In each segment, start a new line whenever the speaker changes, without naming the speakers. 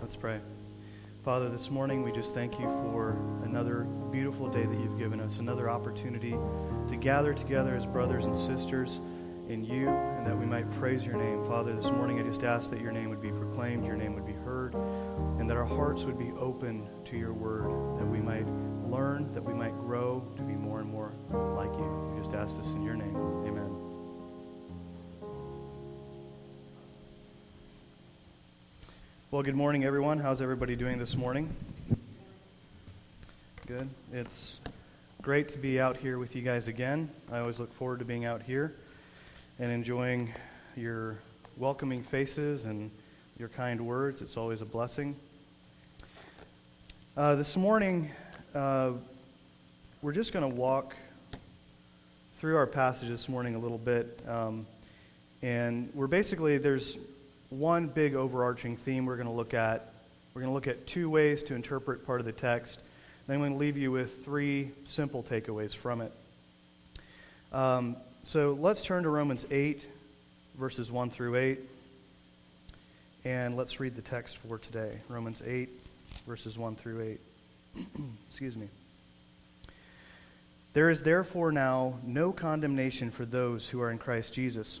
Let's pray. Father, this morning we just thank you for another beautiful day that you've given us, another opportunity to gather together as brothers and sisters in you, and that we might praise your name. Father, this morning I just ask that your name would be proclaimed, your name would be heard, and that our hearts would be open to your word, that we might learn, that we might grow to be more and more like you. We just ask this in your name. Amen. Well, good morning, everyone. How's everybody doing this morning? Good. It's great to be out here with you guys again. I always look forward to being out here and enjoying your welcoming faces and your kind words. It's always a blessing. Uh, this morning, uh, we're just going to walk through our passage this morning a little bit. Um, and we're basically, there's one big overarching theme we're going to look at. We're going to look at two ways to interpret part of the text. Then I'm going to leave you with three simple takeaways from it. Um, so let's turn to Romans 8, verses 1 through 8. And let's read the text for today. Romans 8, verses 1 through 8. Excuse me. There is therefore now no condemnation for those who are in Christ Jesus.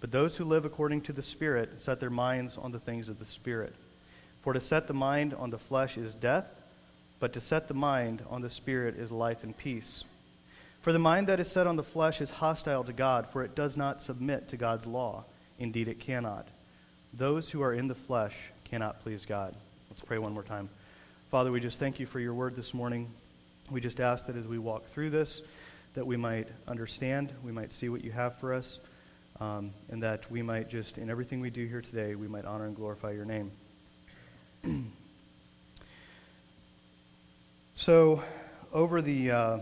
but those who live according to the Spirit set their minds on the things of the Spirit. For to set the mind on the flesh is death, but to set the mind on the Spirit is life and peace. For the mind that is set on the flesh is hostile to God, for it does not submit to God's law. Indeed, it cannot. Those who are in the flesh cannot please God. Let's pray one more time. Father, we just thank you for your word this morning. We just ask that as we walk through this, that we might understand, we might see what you have for us um, and that we might just, in everything we do here today, we might honor and glorify your name. so, over the uh,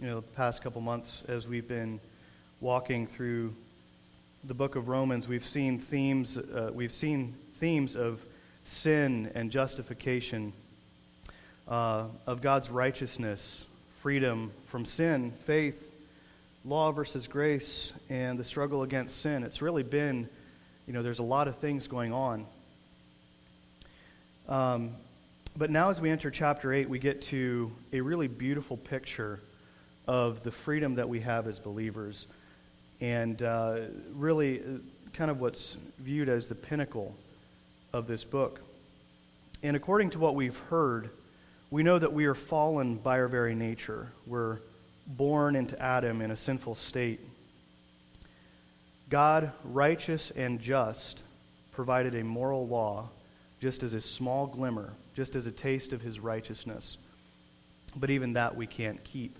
you know past couple months, as we've been walking through the book of Romans, we've seen themes. Uh, we've seen themes of sin and justification, uh, of God's righteousness, freedom from sin, faith, law versus grace and the struggle against sin. It's really been, you know, there's a lot of things going on. Um, but now, as we enter chapter 8, we get to a really beautiful picture of the freedom that we have as believers. And uh, really, uh, kind of what's viewed as the pinnacle of this book. And according to what we've heard, we know that we are fallen by our very nature. We're born into Adam in a sinful state. God, righteous and just, provided a moral law just as a small glimmer, just as a taste of his righteousness. But even that we can't keep.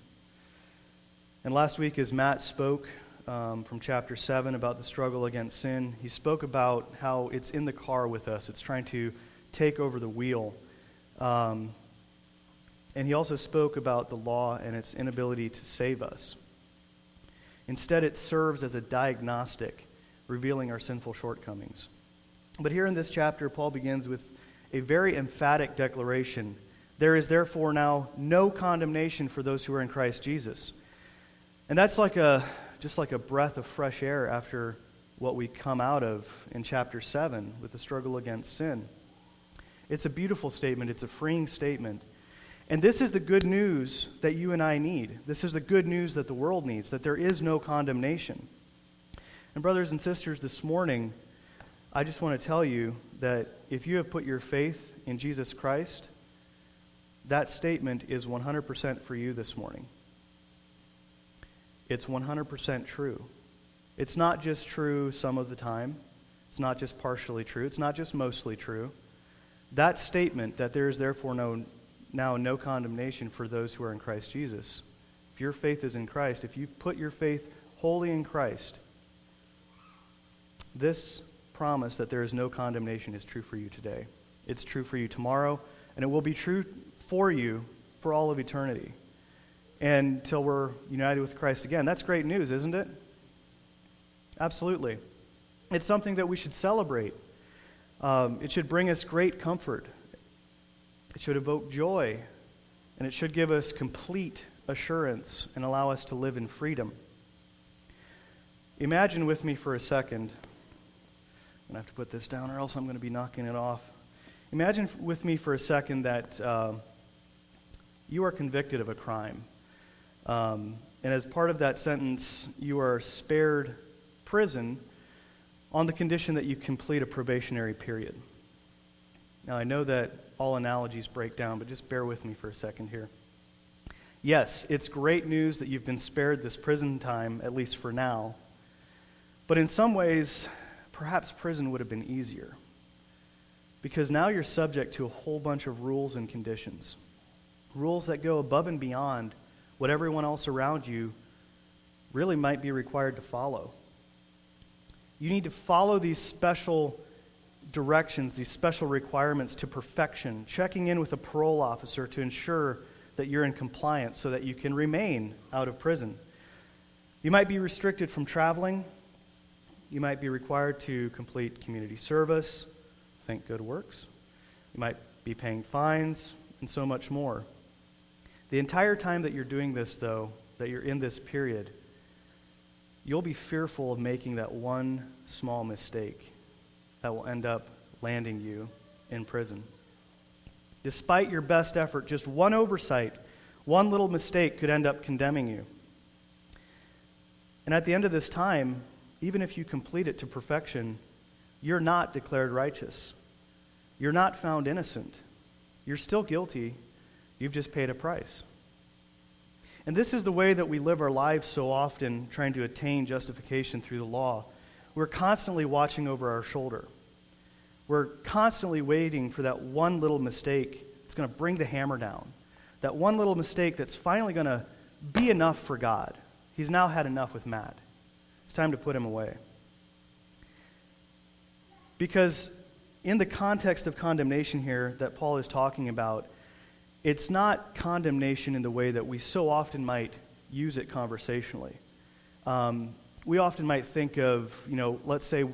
And last week, as Matt spoke um, from chapter 7 about the struggle against sin, he spoke about how it's in the car with us, it's trying to take over the wheel. Um, and he also spoke about the law and its inability to save us. Instead, it serves as a diagnostic, revealing our sinful shortcomings. But here in this chapter, Paul begins with a very emphatic declaration There is therefore now no condemnation for those who are in Christ Jesus. And that's like a, just like a breath of fresh air after what we come out of in chapter 7 with the struggle against sin. It's a beautiful statement, it's a freeing statement. And this is the good news that you and I need. This is the good news that the world needs that there is no condemnation. And, brothers and sisters, this morning, I just want to tell you that if you have put your faith in Jesus Christ, that statement is 100% for you this morning. It's 100% true. It's not just true some of the time, it's not just partially true, it's not just mostly true. That statement, that there is therefore no now no condemnation for those who are in Christ Jesus. If your faith is in Christ, if you put your faith wholly in Christ, this promise that there is no condemnation is true for you today. It's true for you tomorrow, and it will be true for you for all of eternity. And until we're united with Christ again. That's great news, isn't it? Absolutely. It's something that we should celebrate. Um, it should bring us great comfort. It should evoke joy. And it should give us complete assurance and allow us to live in freedom. Imagine with me for a second. I'm going to have to put this down or else I'm going to be knocking it off. Imagine with me for a second that uh, you are convicted of a crime. Um, and as part of that sentence, you are spared prison on the condition that you complete a probationary period. Now, I know that all analogies break down, but just bear with me for a second here. Yes, it's great news that you've been spared this prison time, at least for now. But in some ways, perhaps prison would have been easier. Because now you're subject to a whole bunch of rules and conditions. Rules that go above and beyond what everyone else around you really might be required to follow. You need to follow these special directions, these special requirements to perfection, checking in with a parole officer to ensure that you're in compliance so that you can remain out of prison. You might be restricted from traveling. You might be required to complete community service, think good works. You might be paying fines, and so much more. The entire time that you're doing this, though, that you're in this period, you'll be fearful of making that one small mistake that will end up landing you in prison. Despite your best effort, just one oversight, one little mistake could end up condemning you. And at the end of this time, even if you complete it to perfection, you're not declared righteous. You're not found innocent. You're still guilty. You've just paid a price. And this is the way that we live our lives so often, trying to attain justification through the law. We're constantly watching over our shoulder. We're constantly waiting for that one little mistake that's going to bring the hammer down. That one little mistake that's finally going to be enough for God. He's now had enough with Matt. It's time to put him away. Because in the context of condemnation here that Paul is talking about, it's not condemnation in the way that we so often might use it conversationally. Um, we often might think of, you know, let's say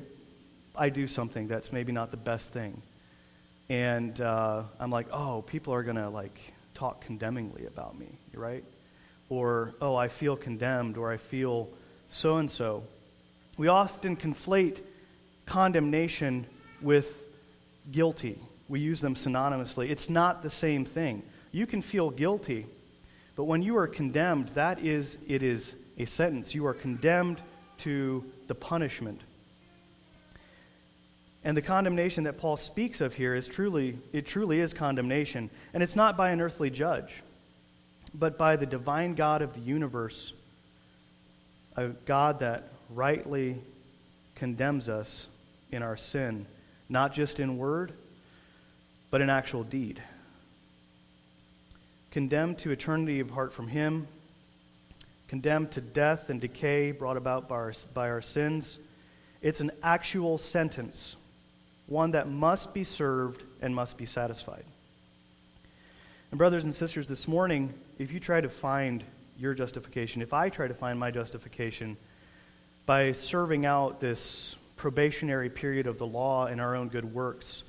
I do something that's maybe not the best thing. And uh, I'm like, oh, people are going to like talk condemningly about me, right? Or, oh, I feel condemned, or I feel so and so. We often conflate condemnation with guilty. We use them synonymously. It's not the same thing. You can feel guilty, but when you are condemned, that is, it is a sentence. You are condemned to the punishment and the condemnation that Paul speaks of here is truly, it truly is condemnation. And it's not by an earthly judge, but by the divine God of the universe, a God that rightly condemns us in our sin, not just in word, but in actual deed. Condemned to eternity apart from Him, condemned to death and decay brought about by our, by our sins. It's an actual sentence one that must be served and must be satisfied. And, brothers and sisters, this morning, if you try to find your justification, if I try to find my justification by serving out this probationary period of the law and our own good works,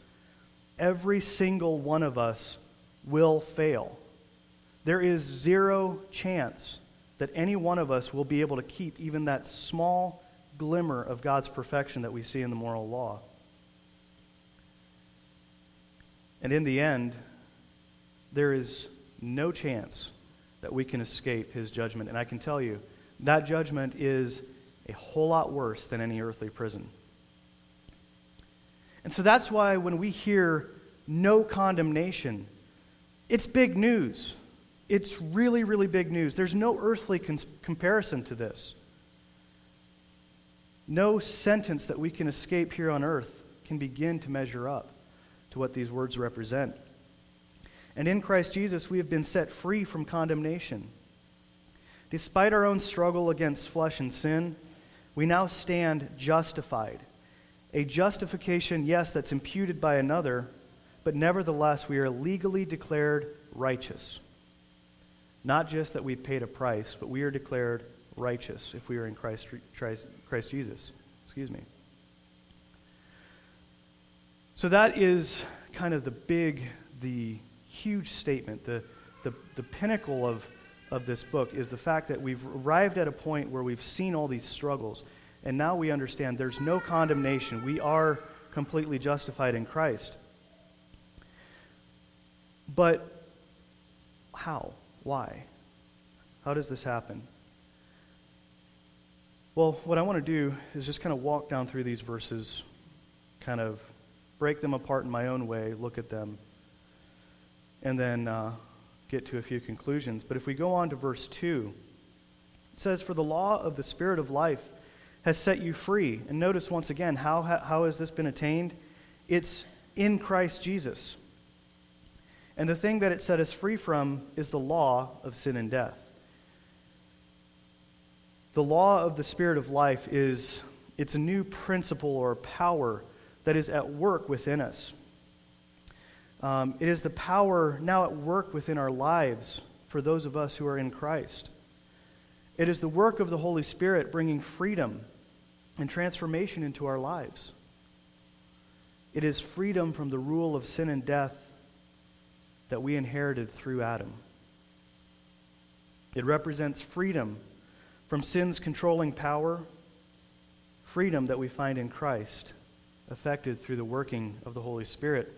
every single one of us will fail. There is zero chance that any one of us will be able to keep even that small glimmer of God's perfection that we see in the moral law. And in the end, there is no chance that we can escape his judgment. And I can tell you, that judgment is a whole lot worse than any earthly prison. And so that's why when we hear no condemnation, it's big news. It's really, really big news. There's no earthly cons- comparison to this. No sentence that we can escape here on earth can begin to measure up to what these words represent. And in Christ Jesus, we have been set free from condemnation. Despite our own struggle against flesh and sin, we now stand justified. A justification, yes, that's imputed by another, but nevertheless we are legally declared righteous. Not just that we've paid a price, but we are declared righteous if we are in Christ, Christ Jesus. Excuse me. So that is kind of the big, the huge statement, the, the, the pinnacle of, of this book is the fact that we've arrived at a point where we've seen all these struggles, and now we understand there's no condemnation. We are completely justified in Christ. But how? Why? How does this happen? Well, what I want to do is just kind of walk down through these verses, kind of break them apart in my own way, look at them, and then uh, get to a few conclusions. But if we go on to verse 2, it says, For the law of the Spirit of life has set you free. And notice once again, how, how has this been attained? It's in Christ Jesus. And the thing that it set us free from is the law of sin and death. The law of the Spirit of life is it's a new principle or power that is at work within us. Um, it is the power now at work within our lives for those of us who are in Christ. It is the work of the Holy Spirit bringing freedom and transformation into our lives. It is freedom from the rule of sin and death that we inherited through Adam. It represents freedom from sin's controlling power, freedom that we find in Christ, effected through the working of the Holy Spirit.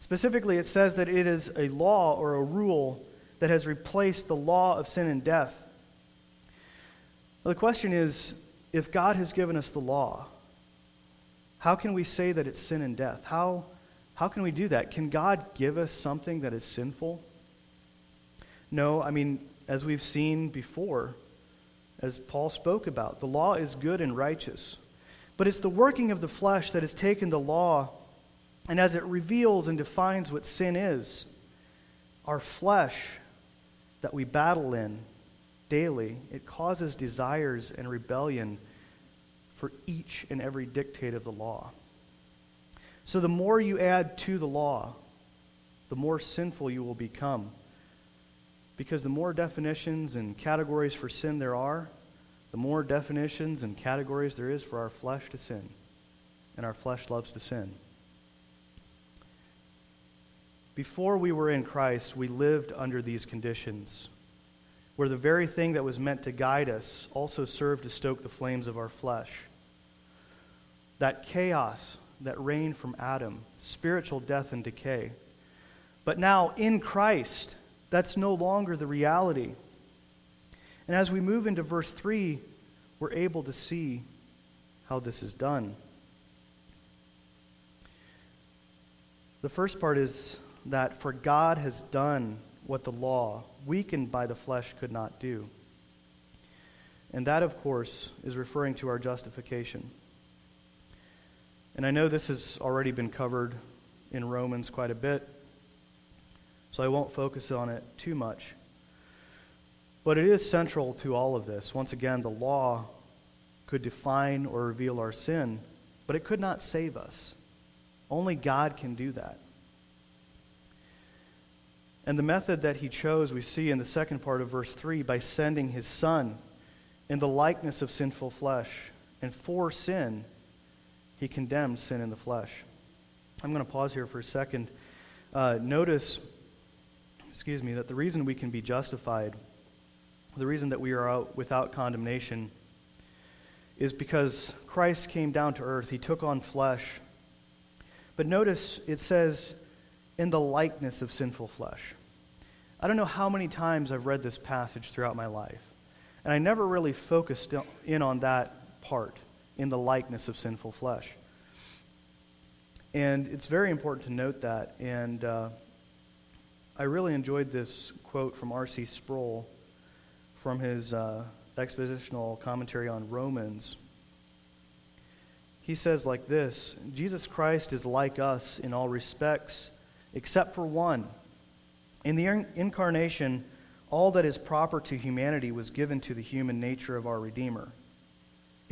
Specifically, it says that it is a law or a rule that has replaced the law of sin and death. The question is if God has given us the law, how can we say that it's sin and death? How, how can we do that? Can God give us something that is sinful? No, I mean, as we've seen before, as Paul spoke about, the law is good and righteous. But it's the working of the flesh that has taken the law, and as it reveals and defines what sin is, our flesh that we battle in daily, it causes desires and rebellion for each and every dictate of the law. So the more you add to the law, the more sinful you will become. Because the more definitions and categories for sin there are, the more definitions and categories there is for our flesh to sin. And our flesh loves to sin. Before we were in Christ, we lived under these conditions where the very thing that was meant to guide us also served to stoke the flames of our flesh. That chaos that reigned from Adam, spiritual death and decay. But now in Christ, that's no longer the reality. And as we move into verse 3, we're able to see how this is done. The first part is that for God has done what the law, weakened by the flesh, could not do. And that, of course, is referring to our justification. And I know this has already been covered in Romans quite a bit, so I won't focus on it too much. But it is central to all of this. Once again, the law could define or reveal our sin, but it could not save us. Only God can do that. And the method that he chose, we see in the second part of verse 3 by sending his son in the likeness of sinful flesh. And for sin, he condemned sin in the flesh. I'm going to pause here for a second. Uh, notice, excuse me, that the reason we can be justified, the reason that we are out without condemnation, is because Christ came down to earth. He took on flesh. But notice it says, in the likeness of sinful flesh. I don't know how many times I've read this passage throughout my life, and I never really focused in on that part, in the likeness of sinful flesh. And it's very important to note that. And uh, I really enjoyed this quote from R.C. Sproul from his uh, expositional commentary on Romans. He says like this Jesus Christ is like us in all respects except for one. In the incarnation, all that is proper to humanity was given to the human nature of our Redeemer,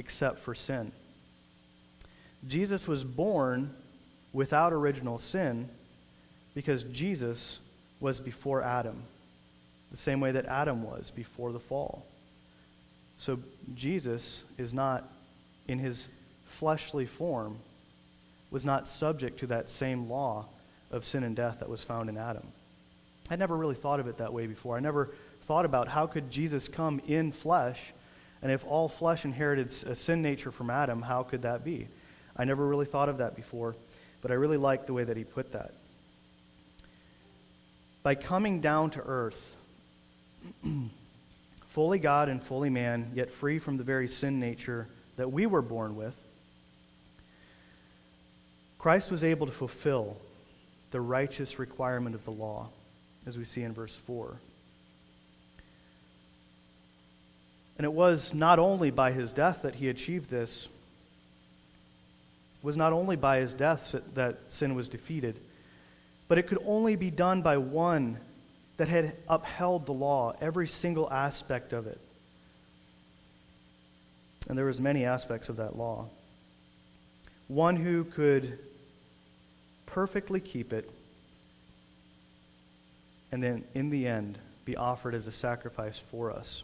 except for sin. Jesus was born without original sin, Because Jesus was before Adam, the same way that Adam was before the fall. So Jesus is not, in his fleshly form, was not subject to that same law of sin and death that was found in Adam. I never really thought of it that way before. I never thought about how could Jesus come in flesh, and if all flesh inherited a sin nature from Adam, how could that be? I never really thought of that before, but I really like the way that he put that. By coming down to earth, fully God and fully man, yet free from the very sin nature that we were born with, Christ was able to fulfill the righteous requirement of the law, as we see in verse 4. And it was not only by his death that he achieved this, it was not only by his death that sin was defeated, but it could only be done by one that had upheld the law, every single aspect of it. And there was many aspects of that law. One who could perfectly keep it and then in the end be offered as a sacrifice for us.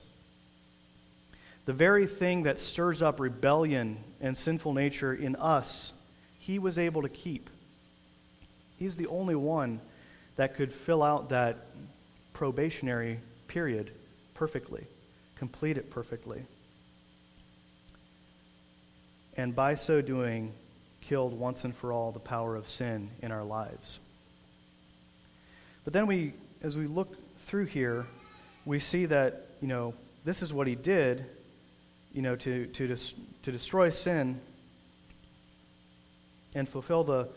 The very thing that stirs up rebellion and sinful nature in us, he was able to keep. He's the only one that could fill out that probationary period perfectly, complete it perfectly. And by so doing, killed once and for all the power of sin in our lives. But then we, as we look through here, we see that, you know, this is what he did, you know, to, to, to destroy sin and fulfill the,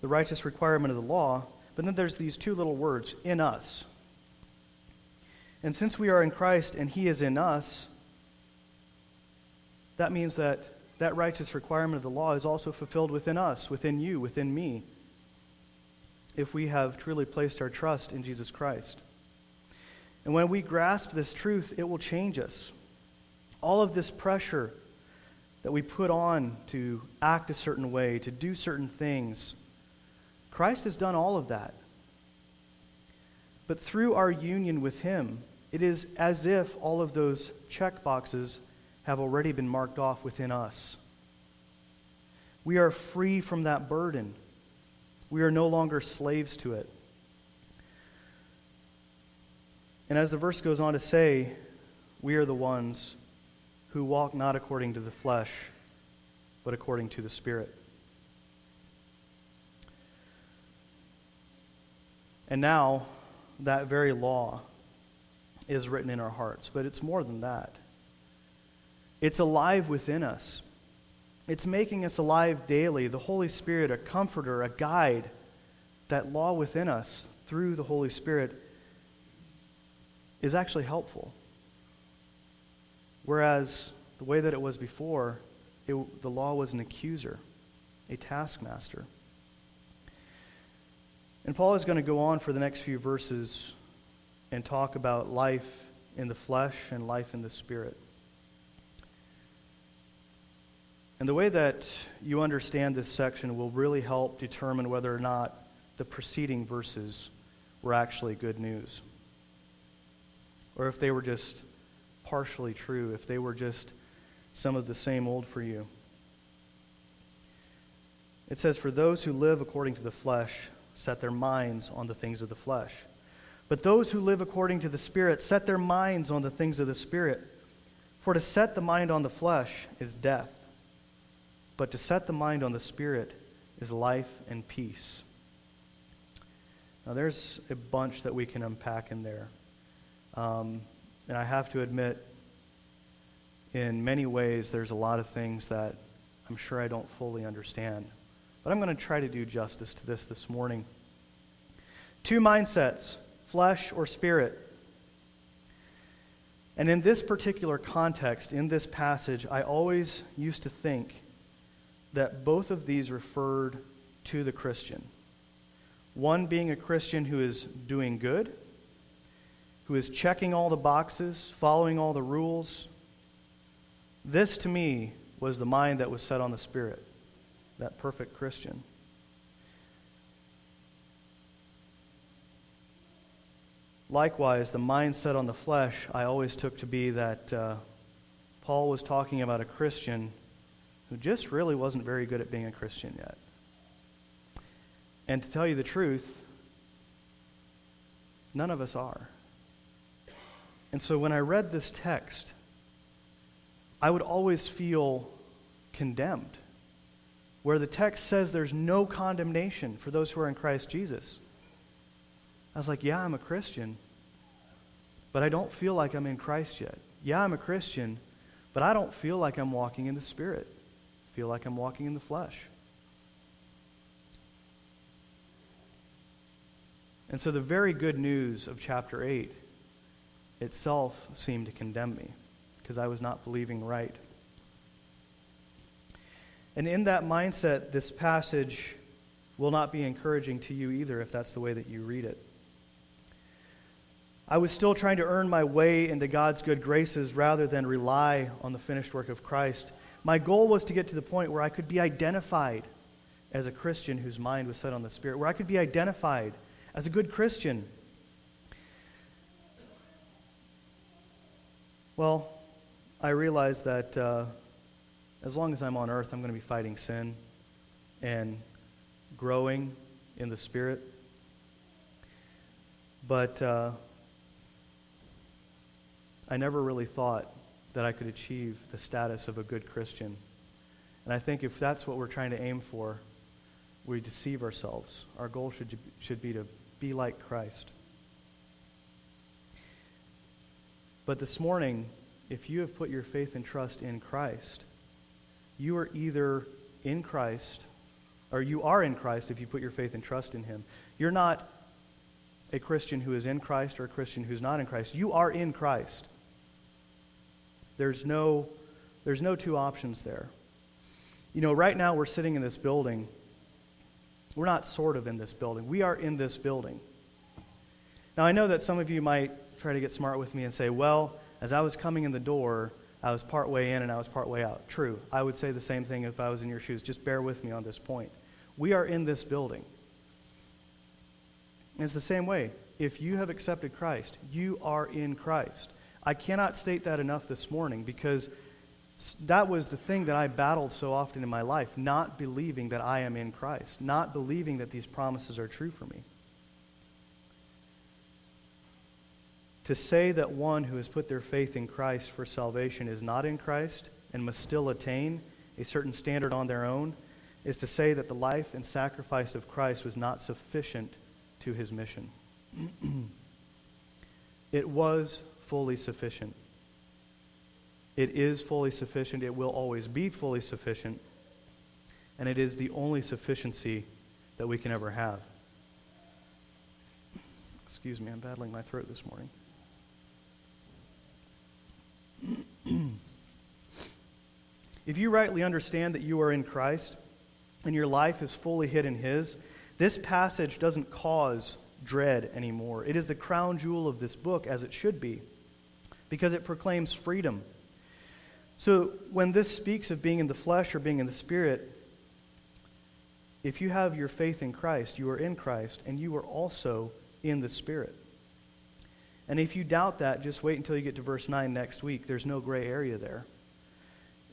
the righteous requirement of the law. But then there's these two little words, in us. And since we are in Christ and he is in us, that means that that righteous requirement of the law is also fulfilled within us, within you, within me, if we have truly placed our trust in Jesus Christ. And when we grasp this truth, it will change us all of this pressure that we put on to act a certain way, to do certain things, Christ has done all of that. But through our union with Him, it is as if all of those check boxes have already been marked off within us. We are free from that burden. We are no longer slaves to it. And as the verse goes on to say, we are the ones who walk not according to the flesh, but according to the Spirit. And now, that very law is written in our hearts. But it's more than that. It's alive within us. It's making us alive daily. The Holy Spirit, a comforter, a guide, that law within us through the Holy Spirit is actually helpful. Whereas the way that it was before, it, the law was an accuser, a taskmaster. And Paul is going to go on for the next few verses and talk about life in the flesh and life in the spirit. And the way that you understand this section will really help determine whether or not the preceding verses were actually good news. Or if they were just partially true, if they were just some of the same old for you. It says, For those who live according to the flesh set their minds on the things of the flesh. But those who live according to the Spirit set their minds on the things of the Spirit. For to set the mind on the flesh is death, but to set the mind on the Spirit is life and peace. Now, there's a bunch that we can unpack in there. Um, and I have to admit, in many ways, there's a lot of things that I'm sure I don't fully understand. But I'm going to try to do justice to this this morning. Two mindsets flesh or spirit. And in this particular context, in this passage, I always used to think that both of these referred to the Christian. One being a Christian who is doing good, who is checking all the boxes, following all the rules. This, to me, was the mind that was set on the Spirit, that perfect Christian. Likewise, the mind set on the flesh I always took to be that uh, Paul was talking about a Christian who just really wasn't very good at being a Christian yet. And to tell you the truth, none of us are. And so when I read this text, I would always feel condemned, where the text says there's no condemnation for those who are in Christ Jesus. I was like, yeah, I'm a Christian, but I don't feel like I'm in Christ yet. Yeah, I'm a Christian, but I don't feel like I'm walking in the Spirit. I feel like I'm walking in the flesh. And so the very good news of chapter 8 itself seemed to condemn me because I was not believing right. And in that mindset, this passage will not be encouraging to you either if that's the way that you read it. I was still trying to earn my way into God's good graces rather than rely on the finished work of Christ. My goal was to get to the point where I could be identified as a Christian whose mind was set on the Spirit, where I could be identified as a good Christian. Well, I realize that uh, as long as I'm on earth, I'm going to be fighting sin and growing in the Spirit. But uh, I never really thought that I could achieve the status of a good Christian. And I think if that's what we're trying to aim for, we deceive ourselves. Our goal should, should be to be like Christ. But this morning, if you have put your faith and trust in Christ, you are either in Christ, or you are in Christ if you put your faith and trust in Him. You're not a Christian who is in Christ or a Christian who's not in Christ. You are in Christ. There's no, there's no two options there. You know, right now we're sitting in this building. We're not sort of in this building. We are in this building. Now, I know that some of you might try to get smart with me and say, well, as I was coming in the door, I was part way in and I was part way out. True. I would say the same thing if I was in your shoes. Just bear with me on this point. We are in this building. And it's the same way. If you have accepted Christ, you are in Christ. I cannot state that enough this morning because that was the thing that I battled so often in my life, not believing that I am in Christ, not believing that these promises are true for me. To say that one who has put their faith in Christ for salvation is not in Christ and must still attain a certain standard on their own is to say that the life and sacrifice of Christ was not sufficient to his mission. it was fully sufficient. It is fully sufficient. It will always be fully sufficient. And it is the only sufficiency that we can ever have. Excuse me, I'm battling my throat this morning. If you rightly understand that you are in Christ and your life is fully hid in His, this passage doesn't cause dread anymore. It is the crown jewel of this book, as it should be, because it proclaims freedom. So when this speaks of being in the flesh or being in the spirit, if you have your faith in Christ, you are in Christ, and you are also in the Spirit. And if you doubt that, just wait until you get to verse 9 next week. There's no gray area there.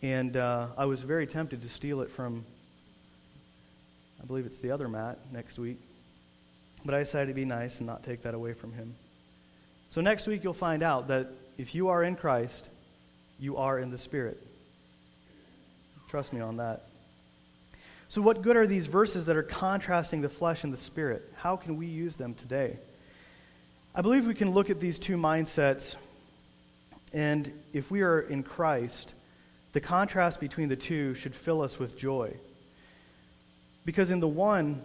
And uh, I was very tempted to steal it from, I believe it's the other Matt next week. But I decided to be nice and not take that away from him. So next week you'll find out that if you are in Christ, you are in the Spirit. Trust me on that. So, what good are these verses that are contrasting the flesh and the spirit? How can we use them today? I believe we can look at these two mindsets, and if we are in Christ, the contrast between the two should fill us with joy. Because in the one,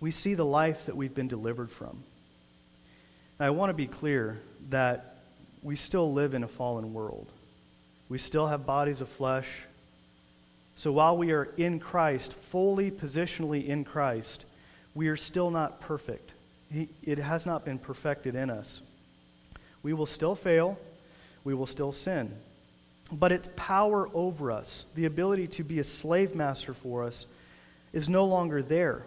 we see the life that we've been delivered from. I want to be clear that we still live in a fallen world. We still have bodies of flesh. So while we are in Christ, fully positionally in Christ, we are still not perfect. It has not been perfected in us. We will still fail, we will still sin. But its power over us, the ability to be a slave master for us, is no longer there.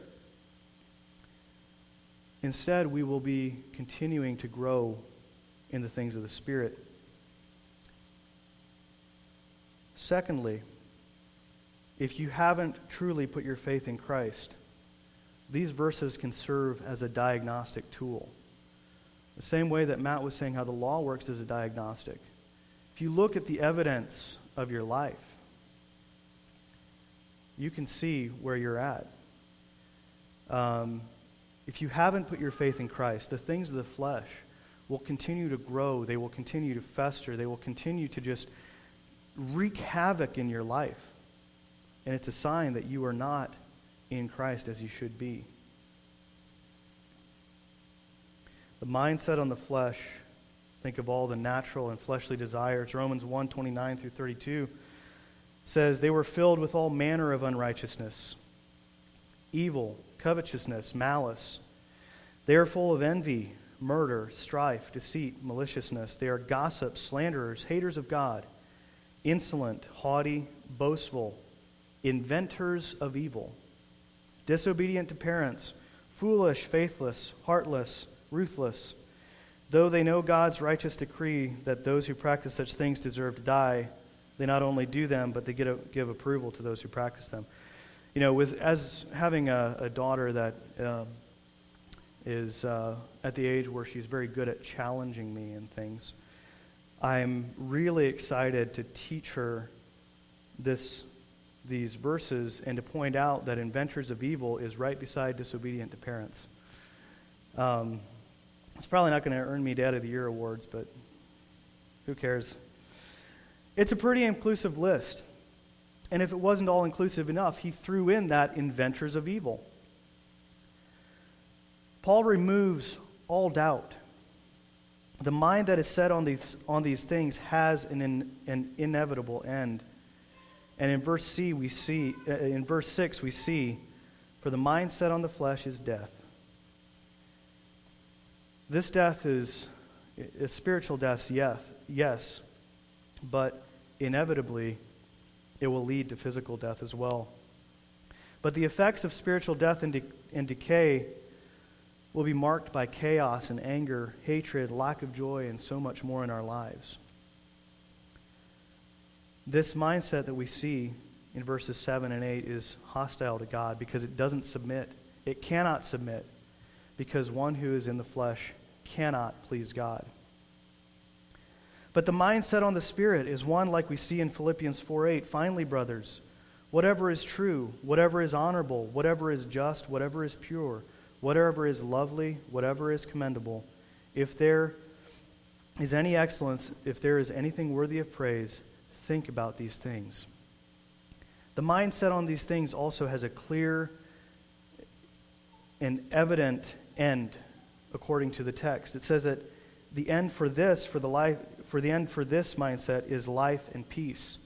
Instead, we will be continuing to grow in the things of the Spirit. Secondly, if you haven't truly put your faith in Christ, these verses can serve as a diagnostic tool. The same way that Matt was saying how the law works as a diagnostic. If you look at the evidence of your life, you can see where you're at. Um, if you haven't put your faith in Christ, the things of the flesh will continue to grow, they will continue to fester, they will continue to just wreak havoc in your life. And it's a sign that you are not in Christ as you should be. The mindset on the flesh, think of all the natural and fleshly desires. Romans 1 29 through 32 says, They were filled with all manner of unrighteousness, evil, covetousness, malice. They are full of envy, murder, strife, deceit, maliciousness. They are gossips, slanderers, haters of God, insolent, haughty, boastful, inventors of evil, disobedient to parents, foolish, faithless, heartless, ruthless. Though they know God's righteous decree that those who practice such things deserve to die, they not only do them, but they get a, give approval to those who practice them. You know, with, as having a, a daughter that um, is uh, at the age where she's very good at challenging me and things, I'm really excited to teach her this, these verses and to point out that inventors of evil is right beside disobedient to parents. Um, it's probably not going to earn me Dad of the Year awards, but who cares? It's a pretty inclusive list. And if it wasn't all inclusive enough, he threw in that inventors of evil. Paul removes all doubt. The mind that is set on these, on these things has an, in, an inevitable end. And in verse C, we see, uh, in verse 6, we see, for the mind set on the flesh is death. This death is a spiritual death, yes, yes, but inevitably it will lead to physical death as well. But the effects of spiritual death and, de- and decay will be marked by chaos and anger, hatred, lack of joy, and so much more in our lives. This mindset that we see in verses 7 and 8 is hostile to God because it doesn't submit. It cannot submit because one who is in the flesh cannot please God. But the mindset on the Spirit is one like we see in Philippians 4 8. Finally, brothers, whatever is true, whatever is honorable, whatever is just, whatever is pure, whatever is lovely, whatever is commendable, if there is any excellence, if there is anything worthy of praise, think about these things. The mindset on these things also has a clear and evident end according to the text. It says that the end for this, for the life, for the end for this mindset is life and peace.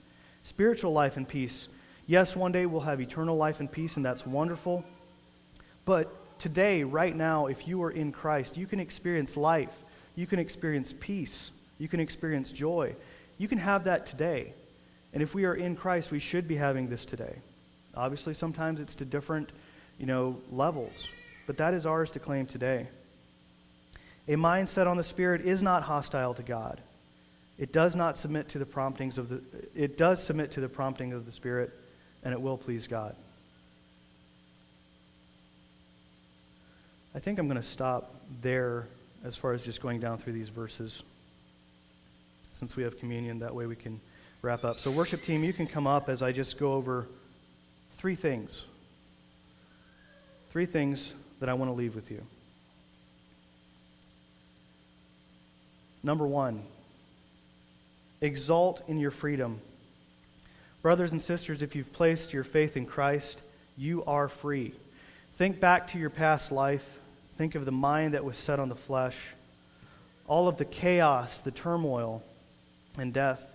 Spiritual life and peace. Yes, one day we'll have eternal life and peace, and that's wonderful. But today, right now, if you are in Christ, you can experience life. You can experience peace. You can experience joy. You can have that today. And if we are in Christ, we should be having this today. Obviously, sometimes it's to different, you know, levels. But that is ours to claim today. A mindset on the Spirit is not hostile to God. It does not submit to the promptings of the it does submit to the prompting of the Spirit, and it will please God. I think I'm going to stop there as far as just going down through these verses. Since we have communion, that way we can wrap up. So, worship team, you can come up as I just go over three things. Three things that I want to leave with you. Number one, Exalt in your freedom. Brothers and sisters, if you've placed your faith in Christ, you are free. Think back to your past life. Think of the mind that was set on the flesh, all of the chaos, the turmoil, and death.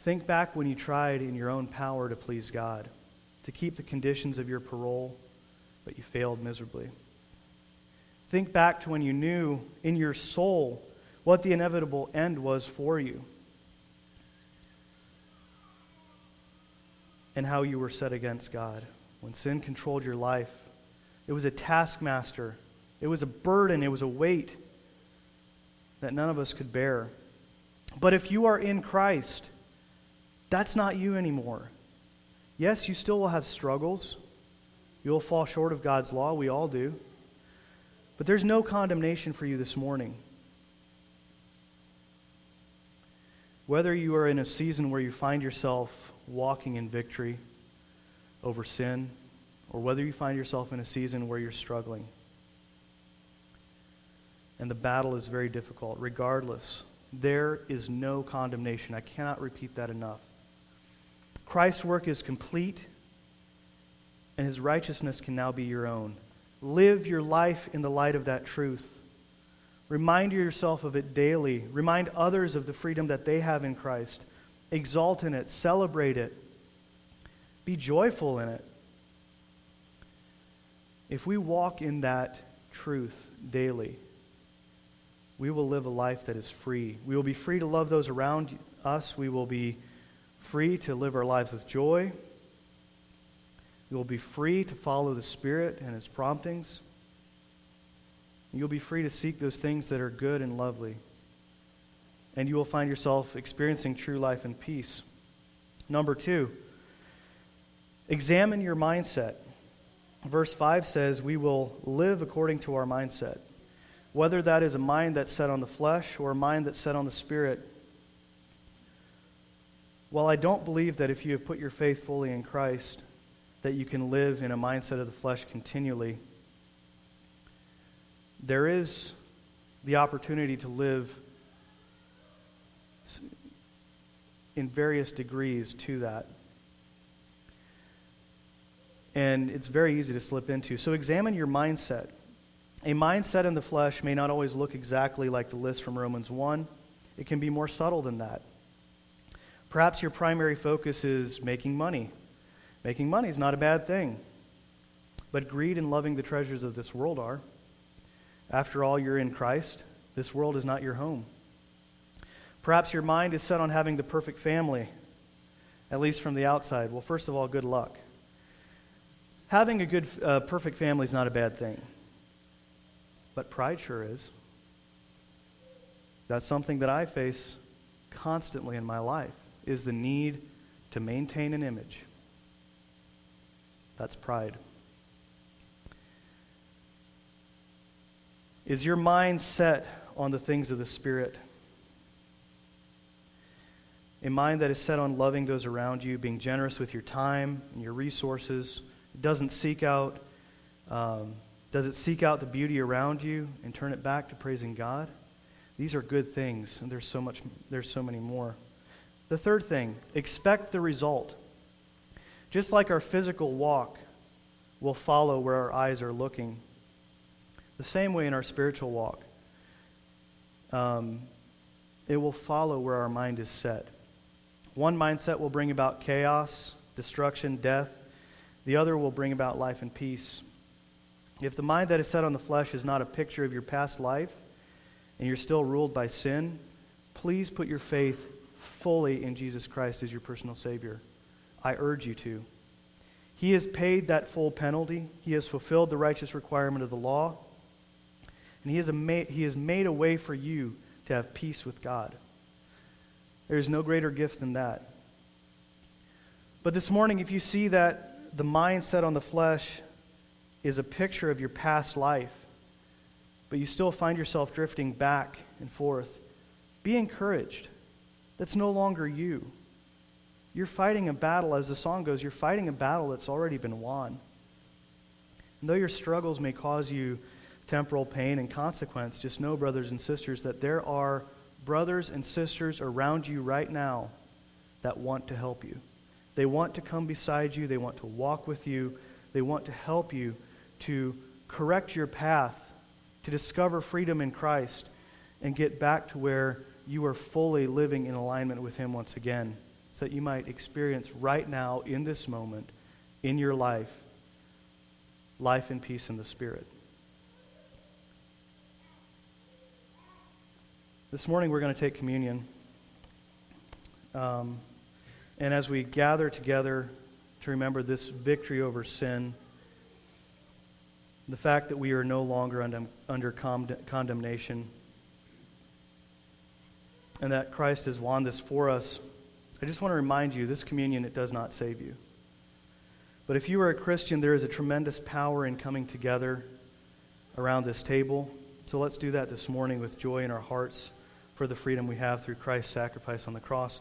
Think back when you tried in your own power to please God, to keep the conditions of your parole, but you failed miserably. Think back to when you knew in your soul what the inevitable end was for you, and how you were set against God. When sin controlled your life, it was a taskmaster It was a burden, it was a weight that none of us could bear. But if you are in Christ, that's not you anymore. Yes, you still will have struggles. You'll fall short of God's law. We all do. But there's no condemnation for you this morning. Whether you are in a season where you find yourself walking in victory over sin, or whether you find yourself in a season where you're struggling, and the battle is very difficult, regardless, there is no condemnation. I cannot repeat that enough. Christ's work is complete, and his righteousness can now be your own. Live your life in the light of that truth. Remind yourself of it daily. Remind others of the freedom that they have in Christ. Exalt in it, celebrate it, be joyful in it. If we walk in that truth daily, we will live a life that is free. We will be free to love those around us. We will be free to live our lives with joy. We will be free to follow the Spirit and His promptings. You'll be free to seek those things that are good and lovely. And you will find yourself experiencing true life and peace. Number two, examine your mindset. Verse 5 says, We will live according to our mindset. Whether that is a mind that's set on the flesh or a mind that's set on the spirit. While I don't believe that if you have put your faith fully in Christ, that you can live in a mindset of the flesh continually, there is the opportunity to live in various degrees to that. And it's very easy to slip into. So examine your mindset. A mindset in the flesh may not always look exactly like the list from Romans 1, it can be more subtle than that. Perhaps your primary focus is making money. Making money is not a bad thing, but greed and loving the treasures of this world are. After all, you're in Christ. This world is not your home. Perhaps your mind is set on having the perfect family, at least from the outside. Well, first of all, good luck. Having a good, uh, perfect family is not a bad thing, but pride sure is. That's something that I face constantly in my life is the need to maintain an image. That's pride. Is your mind set on the things of the Spirit? A mind that is set on loving those around you, being generous with your time and your resources, doesn't seek out, um, does it seek out the beauty around you and turn it back to praising God? These are good things, and there's so much, there's so many more. The third thing, expect the result. Just like our physical walk will follow where our eyes are looking, the same way in our spiritual walk. Um, it will follow where our mind is set. One mindset will bring about chaos, destruction, death. The other will bring about life and peace. If the mind that is set on the flesh is not a picture of your past life and you're still ruled by sin, please put your faith fully in Jesus Christ as your personal Savior. I urge you to. He has paid that full penalty, He has fulfilled the righteous requirement of the law. And he has, he has made a way for you to have peace with God. There is no greater gift than that. But this morning, if you see that the mind set on the flesh is a picture of your past life, but you still find yourself drifting back and forth, be encouraged. That's no longer you. You're fighting a battle, as the song goes, you're fighting a battle that's already been won. And though your struggles may cause you temporal pain and consequence, just know, brothers and sisters, that there are brothers and sisters around you right now that want to help you. They want to come beside you, they want to walk with you, they want to help you to correct your path, to discover freedom in Christ, and get back to where you are fully living in alignment with Him once again, so that you might experience right now, in this moment, in your life, life and peace in the Spirit. This morning we're going to take communion. Um, and as we gather together to remember this victory over sin, the fact that we are no longer under, under condemnation, and that Christ has won this for us, I just want to remind you this communion, it does not save you. But if you are a Christian, there is a tremendous power in coming together around this table. So let's do that this morning with joy in our hearts for the freedom we have through Christ's sacrifice on the cross.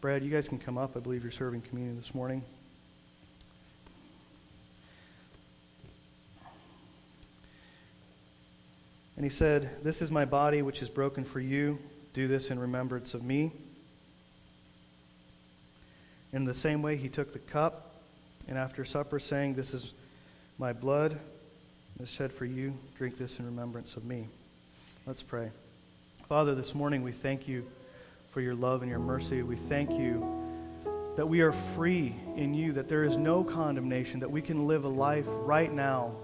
Brad, you guys can come up. I believe you're serving communion this morning. And he said, This is my body which is broken for you. Do this in remembrance of me. In the same way, he took the cup and after supper, saying, This is my blood, is shed for you. Drink this in remembrance of me. Let's pray. Father, this morning we thank you for your love and your mercy. We thank you that we are free in you, that there is no condemnation, that we can live a life right now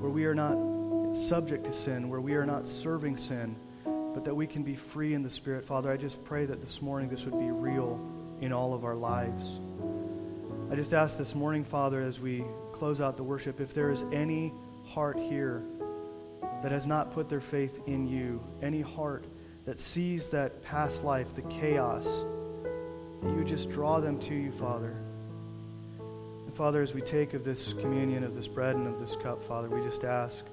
where we are not subject to sin, where we are not serving sin, but that we can be free in the Spirit. Father, I just pray that this morning this would be real in all of our lives. I just ask this morning, Father, as we close out the worship, if there is any heart here that has not put their faith in you, any heart that sees that past life, the chaos, that you just draw them to you, Father. And Father, as we take of this communion, of this bread and of this cup, Father, we just ask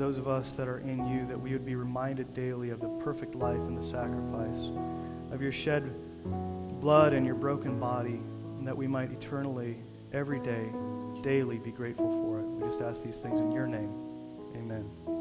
those of us that are in you, that we would be reminded daily of the perfect life and the sacrifice, of your shed blood and your broken body and that we might eternally, every day, daily be grateful for it. We just ask these things in your name. Amen.